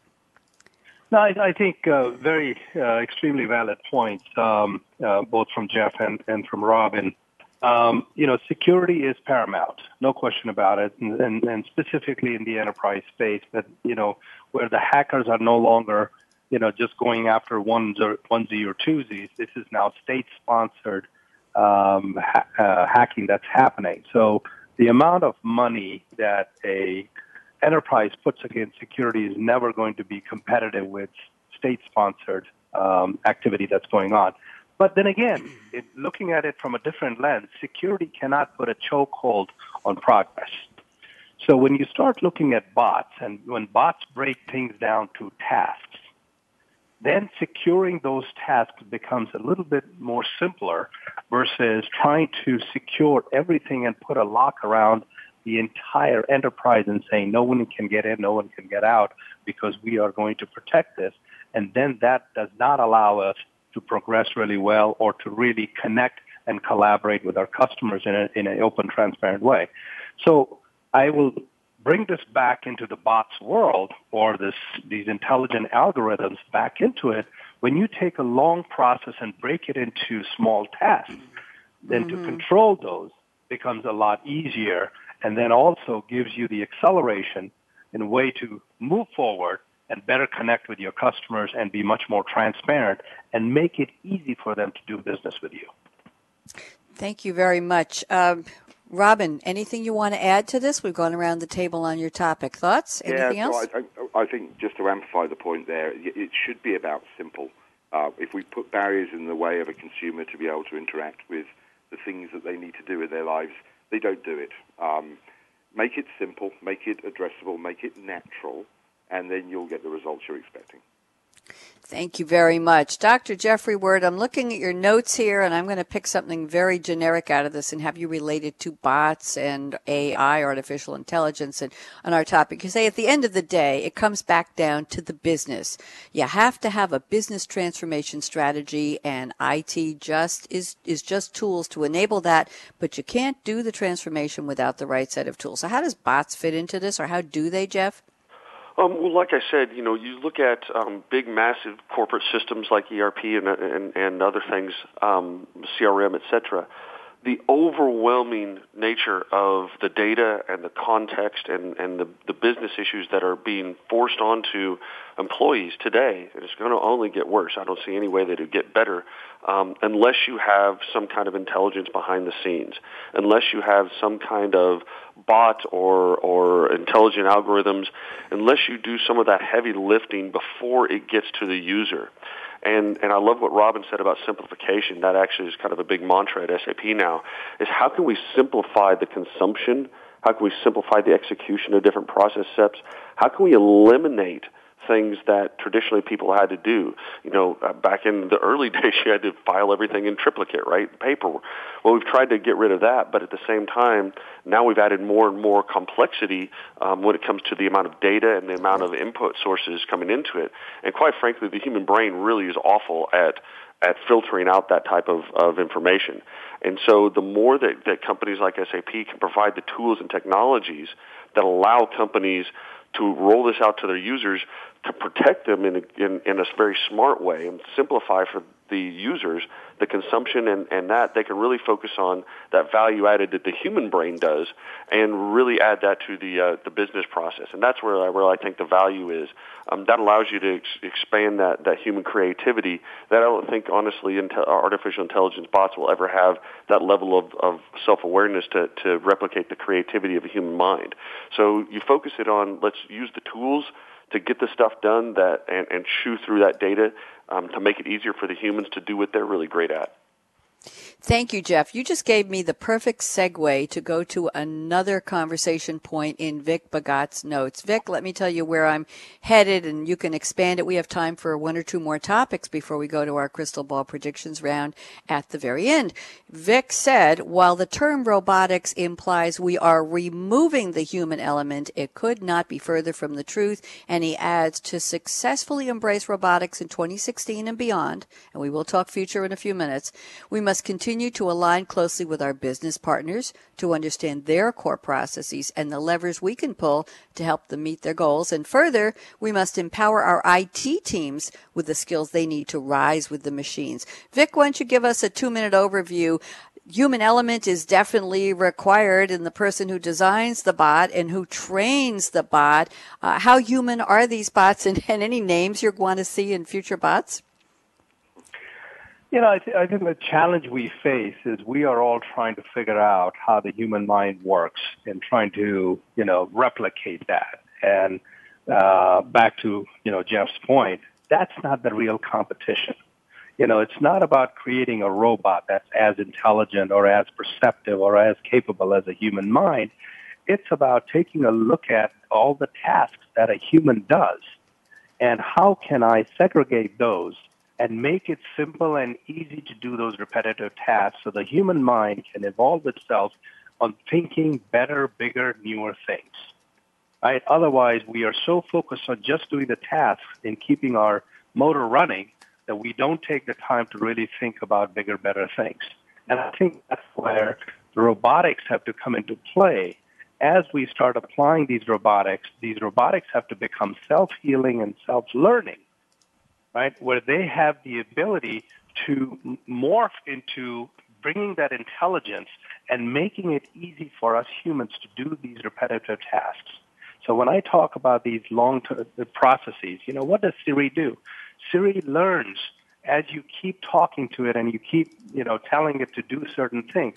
No, I, I think uh, very uh, extremely valid points, um, uh, both from Jeff and, and from Robin. Um, you know, security is paramount, no question about it, and, and, and specifically in the enterprise space, that you know where the hackers are no longer, you know, just going after ones or onesie or twosies. This is now state-sponsored um, ha- uh, hacking that's happening. So the amount of money that a enterprise puts against security is never going to be competitive with state-sponsored um, activity that's going on. But then again, it, looking at it from a different lens, security cannot put a chokehold on progress. So when you start looking at bots and when bots break things down to tasks, then securing those tasks becomes a little bit more simpler versus trying to secure everything and put a lock around the entire enterprise and saying no one can get in, no one can get out because we are going to protect this. And then that does not allow us to progress really well or to really connect and collaborate with our customers in, a, in an open, transparent way. So I will bring this back into the bots world or this, these intelligent algorithms back into it. When you take a long process and break it into small tasks, then mm-hmm. to control those becomes a lot easier and then also gives you the acceleration and way to move forward and better connect with your customers and be much more transparent and make it easy for them to do business with you. Thank you very much. Um, Robin, anything you want to add to this? We've gone around the table on your topic. Thoughts? Anything yeah, else? So I, I, think just to amplify the point there, it should be about simple. Uh, if we put barriers in the way of a consumer to be able to interact with the things that they need to do in their lives, they don't do it. Um, make it simple, make it addressable, make it natural, and then you'll get the results you're expecting. Thank you very much. Dr. Jeffrey Word, I'm looking at your notes here and I'm going to pick something very generic out of this and have you related to bots and AI, artificial intelligence, and on our topic. You say at the end of the day, it comes back down to the business. You have to have a business transformation strategy and IT just is, is just tools to enable that, but you can't do the transformation without the right set of tools. So how does bots fit into this or how do they, Jeff? Um, well, like I said, you know, you look at um, big, massive corporate systems like ERP and and, and other things, um, CRM, et cetera the overwhelming nature of the data and the context and, and the, the business issues that are being forced onto employees today, it's going to only get worse. I don't see any way that it would get better um, unless you have some kind of intelligence behind the scenes, unless you have some kind of bot or, or intelligent algorithms, unless you do some of that heavy lifting before it gets to the user. And and I love what Robin said about simplification. That actually is kind of a big mantra at SAP now. Is how can we simplify the consumption? How can we simplify the execution of different process steps? How can we eliminate things that traditionally people had to do. You know, uh, back in the early days, you had to file everything in triplicate, right? Paper. Well, we've tried to get rid of that, but at the same time, now we've added more and more complexity um, when it comes to the amount of data and the amount of input sources coming into it. And quite frankly, the human brain really is awful at at filtering out that type of, of information. And so the more that, that companies like SAP can provide the tools and technologies that allow companies to roll this out to their users to protect them in a, in, in a very smart way and simplify for the users the consumption and, and that they can really focus on that value added that the human brain does and really add that to the uh, the business process. And that's where I, where I think the value is. Um, that allows you to ex- expand that, that human creativity that I don't think honestly inte- artificial intelligence bots will ever have that level of, of self-awareness to, to replicate the creativity of a human mind. So you focus it on let's use the tools to get the stuff done that and, and chew through that data um, to make it easier for the humans to do what they're really great at. Thank you, Jeff. You just gave me the perfect segue to go to another conversation point in Vic Bhagat's notes. Vic, let me tell you where I'm headed and you can expand it. We have time for one or two more topics before we go to our crystal ball predictions round at the very end. Vic said, while the term robotics implies we are removing the human element, it could not be further from the truth. And he adds, to successfully embrace robotics in 2016 and beyond, and we will talk future in a few minutes, we must continue to align closely with our business partners to understand their core processes and the levers we can pull to help them meet their goals. And further, we must empower our IT teams with the skills they need to rise with the machines. Vic, why don't you give us a two minute overview? Human element is definitely required in the person who designs the bot and who trains the bot. Uh, how human are these bots and, and any names you want to see in future bots? You know, I, th- I think the challenge we face is we are all trying to figure out how the human mind works and trying to, you know, replicate that. And uh, back to, you know, Jeff's point, that's not the real competition. You know, it's not about creating a robot that's as intelligent or as perceptive or as capable as a human mind. It's about taking a look at all the tasks that a human does and how can I segregate those and make it simple and easy to do those repetitive tasks so the human mind can evolve itself on thinking better, bigger, newer things. Right? Otherwise, we are so focused on just doing the tasks and keeping our motor running that we don't take the time to really think about bigger, better things. And I think that's where the robotics have to come into play. As we start applying these robotics, these robotics have to become self-healing and self-learning right, where they have the ability to morph into bringing that intelligence and making it easy for us humans to do these repetitive tasks. So when I talk about these long-term uh, processes, you know, what does Siri do? Siri learns as you keep talking to it and you keep, you know, telling it to do certain things.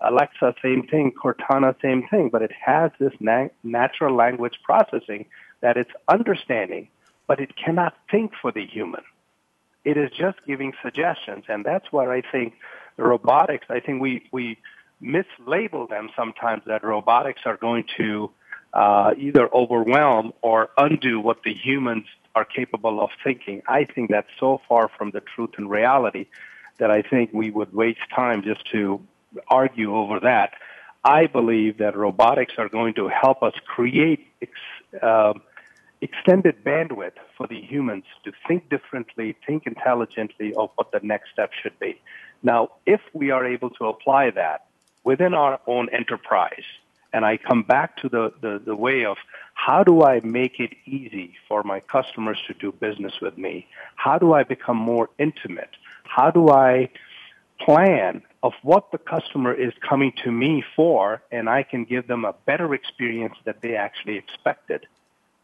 Alexa, same thing. Cortana, same thing. But it has this na- natural language processing that it's understanding, but it cannot think for the human. It is just giving suggestions, and that's where I think robotics. I think we we mislabel them sometimes that robotics are going to uh, either overwhelm or undo what the humans are capable of thinking. I think that's so far from the truth and reality that I think we would waste time just to argue over that. I believe that robotics are going to help us create ex- uh, extended bandwidth for the humans to think differently, think intelligently of what the next step should be. Now, if we are able to apply that within our own enterprise, and I come back to the, the, the way of how do I make it easy for my customers to do business with me? How do I become more intimate? How do I plan of what the customer is coming to me for and I can give them a better experience that they actually expected?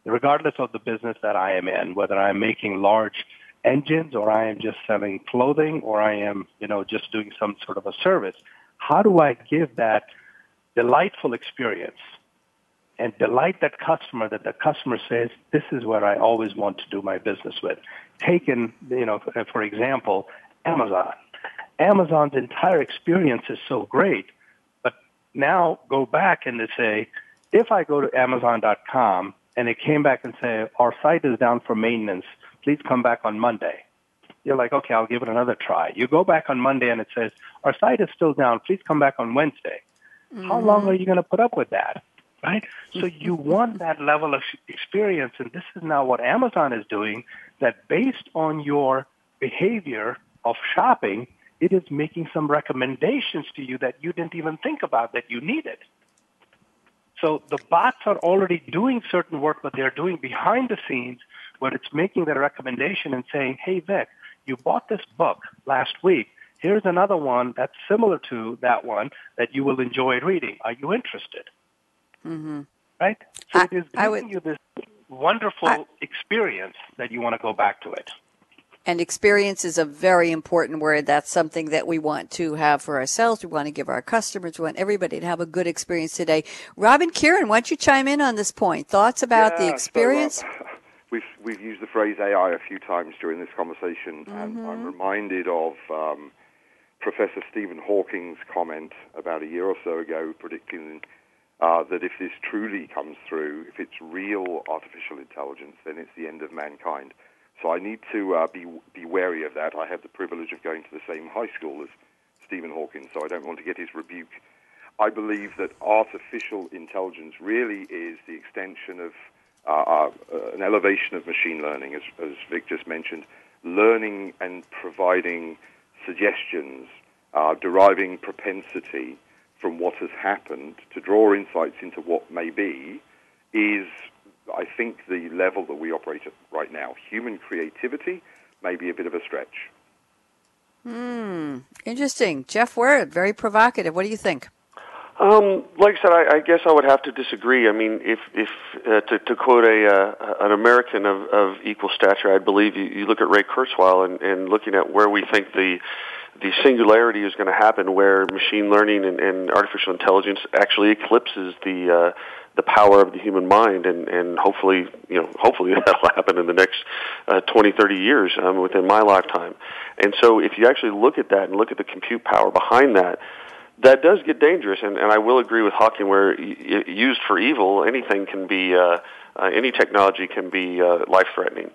Regardless of the business that I am in, whether I'm making large engines or I am just selling clothing or I am, you know, just doing some sort of a service, how do I give that delightful experience and delight that customer that the customer says, this is where I always want to do my business with. Taken, you know, for example, Amazon. Amazon's entire experience is so great, but now go back and to say, if I go to Amazon.com and it came back and say, our site is down for maintenance, please come back on Monday. You're like, okay, I'll give it another try. You go back on Monday and it says, our site is still down, please come back on Wednesday. Mm-hmm. How long are you going to put up with that? Right? So you want that level of experience, and this is now what Amazon is doing, that based on your behavior of shopping, it is making some recommendations to you that you didn't even think about that you needed. So the bots are already doing certain work, but they're doing behind the scenes where it's making the recommendation and saying, hey, Vic, you bought this book last week. Here's another one that's similar to that one that you will enjoy reading. Are you interested? Mm-hmm. Right? So I, it is giving would, you this wonderful I, experience that you want to go back to it. And experience is a very important word. That's something that we want to have for ourselves. We want to give our customers. We want everybody to have a good experience today. Robin Kearon, why don't you chime in on this point? Thoughts about yeah, the experience? So, uh, we've we've used the phrase AI a few times during this conversation, mm-hmm. and I'm reminded of um, Professor Stephen Hawking's comment about a year or so ago, predicting uh, that if this truly comes through, if it's real artificial intelligence, then it's the end of mankind. So I need to uh, be be wary of that. I have the privilege of going to the same high school as Stephen Hawking, so I don't want to get his rebuke. I believe that artificial intelligence really is the extension of uh, uh, an elevation of machine learning, as, as Vic just mentioned, learning and providing suggestions, uh, deriving propensity from what has happened to draw insights into what may be, is I think the level that we operate at right now. Human creativity may be a bit of a stretch. Hmm. Interesting. Jeff Word, very provocative. What do you think? Um, like I said, I, I guess I would have to disagree. I mean, if if uh, to, to quote a uh, an American of, of equal stature, I believe you, you look at Ray Kurzweil and, and looking at where we think the the singularity is going to happen, where machine learning and, and artificial intelligence actually eclipses the uh, the power of the human mind, and, and hopefully, you know, hopefully that'll happen in the next uh, 20, 30 years um, within my lifetime. And so, if you actually look at that and look at the compute power behind that, that does get dangerous. And, and I will agree with Hawking, where y- used for evil, anything can be, uh, uh, any technology can be uh, life threatening.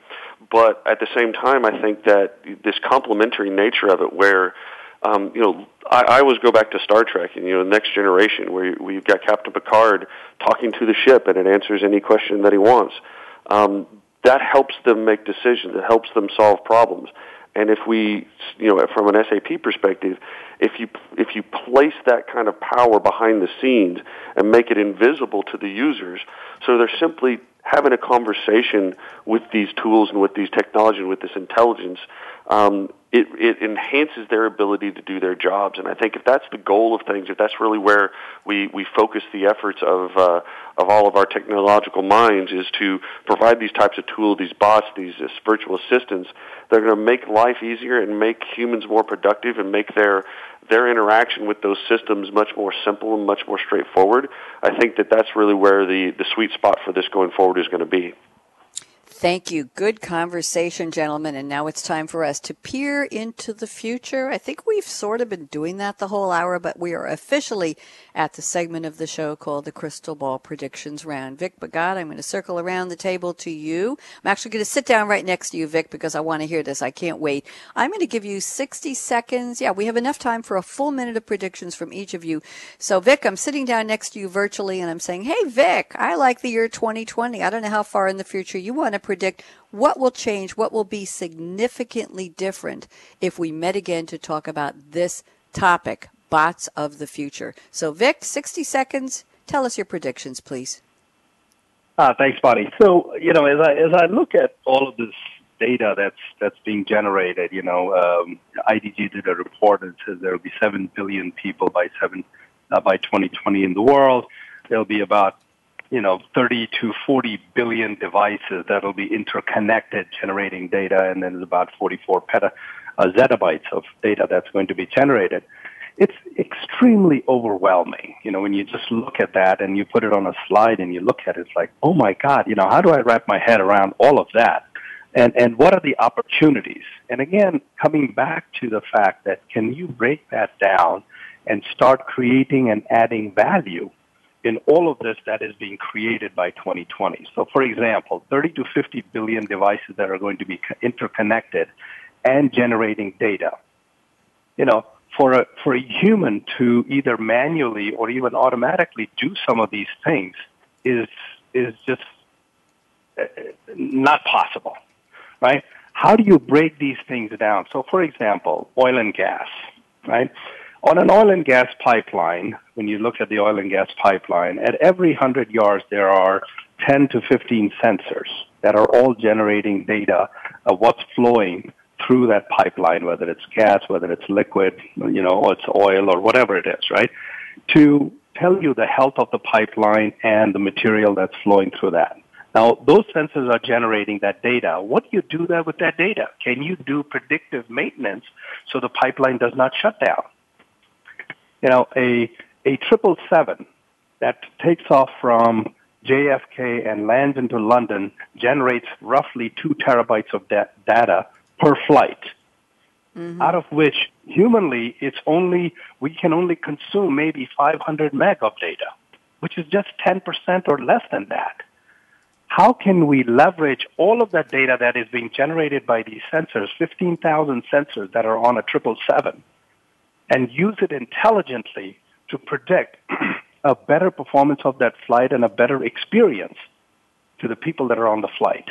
But at the same time, I think that this complementary nature of it, where um, you know, I, I always go back to Star Trek and you know, the Next Generation, where we've got Captain Picard talking to the ship and it answers any question that he wants. Um, that helps them make decisions. It helps them solve problems. And if we, you know, from an SAP perspective, if you if you place that kind of power behind the scenes and make it invisible to the users, so they're simply having a conversation with these tools and with these technology and with this intelligence, um, it, it enhances their ability to do their jobs. And I think if that's the goal of things, if that's really where we, we focus the efforts of, uh, of all of our technological minds is to provide these types of tools, these bots, these uh, virtual assistants, they're going to make life easier and make humans more productive and make their, their interaction with those systems much more simple and much more straightforward. I think that that's really where the, the sweet spot for this going forward is going to be. Thank you. Good conversation, gentlemen. And now it's time for us to peer into the future. I think we've sort of been doing that the whole hour, but we are officially at the segment of the show called the Crystal Ball Predictions Round. Vic Bhagat, I'm going to circle around the table to you. I'm actually going to sit down right next to you, Vic, because I want to hear this. I can't wait. I'm going to give you 60 seconds. Yeah, we have enough time for a full minute of predictions from each of you. So, Vic, I'm sitting down next to you virtually and I'm saying, Hey, Vic, I like the year 2020. I don't know how far in the future you want to predict what will change, what will be significantly different if we met again to talk about this topic bots of the future. So, Vic, 60 seconds. Tell us your predictions, please. Uh, thanks, Bonnie. So, you know, as I as I look at all of this data that's that's being generated, you know, um, IDG did a report that says there will be seven billion people by seven uh, by 2020 in the world. There'll be about you know 30 to 40 billion devices that'll be interconnected, generating data, and then there's about 44 peta uh, zettabytes of data that's going to be generated it's extremely overwhelming. You know, when you just look at that and you put it on a slide and you look at it, it's like, oh my God, you know, how do I wrap my head around all of that? And, and what are the opportunities? And again, coming back to the fact that can you break that down and start creating and adding value in all of this that is being created by 2020? So for example, 30 to 50 billion devices that are going to be interconnected and generating data. You know, for a, for a human to either manually or even automatically do some of these things is, is just uh, not possible, right? How do you break these things down? So for example, oil and gas, right? On an oil and gas pipeline, when you look at the oil and gas pipeline, at every 100 yards there are 10 to 15 sensors that are all generating data of what's flowing through that pipeline, whether it's gas, whether it's liquid, you know, or it's oil or whatever it is, right? To tell you the health of the pipeline and the material that's flowing through that. Now, those sensors are generating that data. What do you do that with that data? Can you do predictive maintenance so the pipeline does not shut down? You know, a a triple seven that takes off from JFK and lands into London generates roughly two terabytes of da- data per flight. Mm-hmm. Out of which humanly it's only we can only consume maybe 500 meg of data, which is just 10% or less than that. How can we leverage all of that data that is being generated by these sensors, 15,000 sensors that are on a 777, and use it intelligently to predict a better performance of that flight and a better experience to the people that are on the flight?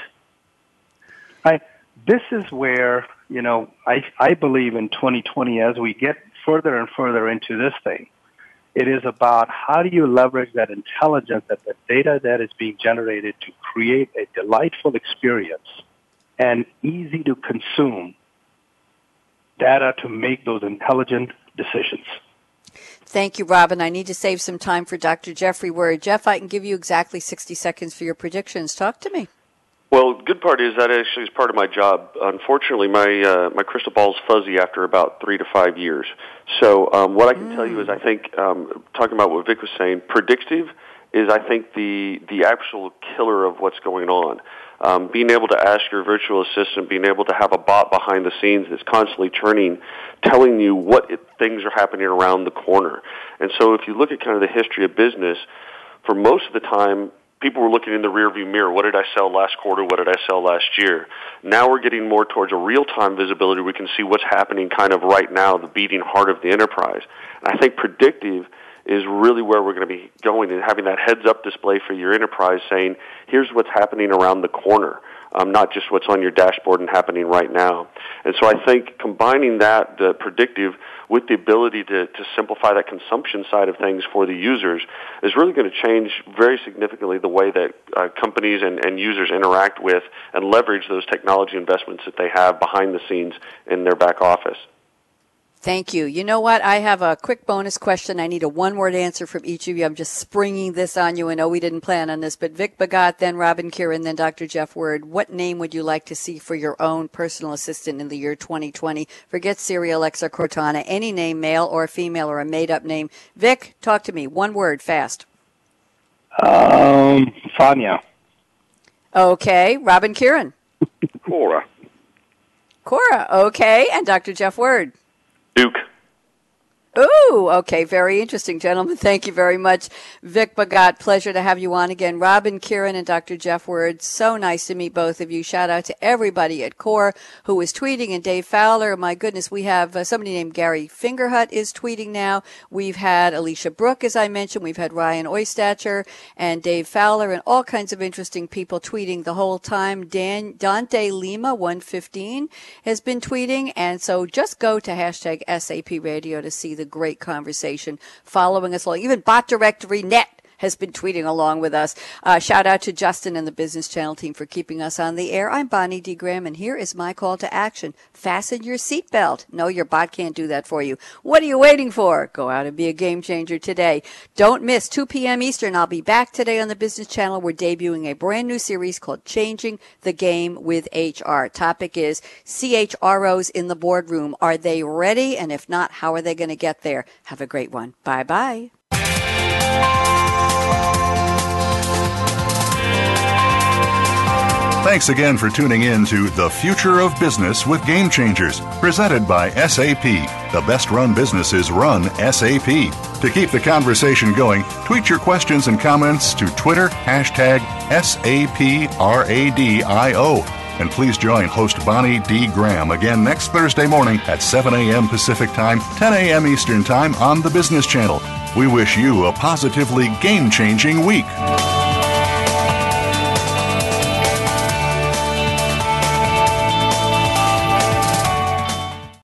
Right? this is where, you know, I, I believe in 2020 as we get further and further into this thing, it is about how do you leverage that intelligence, that the data that is being generated to create a delightful experience and easy to consume data to make those intelligent decisions. Thank you, Robin. I need to save some time for Dr. Jeffrey Word. Jeff, I can give you exactly 60 seconds for your predictions. Talk to me. Well, good part is that actually is part of my job. Unfortunately, my uh, my crystal ball is fuzzy after about three to five years. So um, what I can mm. tell you is, I think um, talking about what Vic was saying, predictive is I think the the actual killer of what's going on. Um, being able to ask your virtual assistant, being able to have a bot behind the scenes that's constantly churning, telling you what it, things are happening around the corner. And so, if you look at kind of the history of business, for most of the time, people were looking in the rearview mirror. What did I sell last quarter? What did I sell last year? Now we're getting more towards a real-time visibility. We can see what's happening kind of right now, the beating heart of the enterprise. And I think predictive is really where we're going to be going and having that heads up display for your enterprise saying, here's what's happening around the corner. Um, not just what's on your dashboard and happening right now. And so I think combining that, the predictive, with the ability to, to simplify that consumption side of things for the users is really going to change very significantly the way that uh, companies and, and users interact with and leverage those technology investments that they have behind the scenes in their back office. Thank you. You know what? I have a quick bonus question. I need a one word answer from each of you. I'm just springing this on you. I know we didn't plan on this, but Vic Bhagat, then Robin Kearon, then Dr. Jeff Word. What name would you like to see for your own personal assistant in the year 2020? Forget Siri, Alexa, Cortana, any name, male or female or a made up name. Vic, talk to me. One word, fast. Um, Fania. Okay. Robin Kearon. Cora. Cora. Okay. And Dr. Jeff Word. Duke. Ooh, okay. Very interesting, gentlemen. Thank you very much. Vic Bhagat, pleasure to have you on again. Robin Kearon and Dr. Jeff Word, so nice to meet both of you. Shout out to everybody at KORE who was tweeting and Dave Fowler. My goodness, we have uh, somebody named Gary Fingerhut is tweeting now. We've had Aleisha Brook, as I mentioned. We've had Ryan Oystacher and Dave Fowler and all kinds of interesting people tweeting the whole time. Dan, Dante Lima, 115, has been tweeting. And so just go to hashtag SAP radio to see the great conversation following us along. Even Bot Directory Net has been tweeting along with us. Uh, shout out to Justin and the Business Channel team for keeping us on the air. I'm Bonnie D. Graham, and here is my call to action. Fasten your seatbelt. No, your bot can't do that for you. What are you waiting for? Go out and be a game changer today. Don't miss 2 p.m. Eastern. I'll be back today on the Business Channel. We're debuting a brand new series called Changing the Game with HR. Topic is CHROs in the boardroom. Are they ready? And if not, how are they going to get there? Have a great one. Bye bye. Thanks again for tuning in to The Future of Business with Game Changers, presented by SAP. The best run businesses run SAP. To keep the conversation going, tweet your questions and comments to Twitter hashtag SAPRADIO. And please join host Bonnie D. Graham again next Thursday morning at 7 a.m. Pacific Time, 10 a.m. Eastern Time on the Business Channel. We wish you a positively game changing week.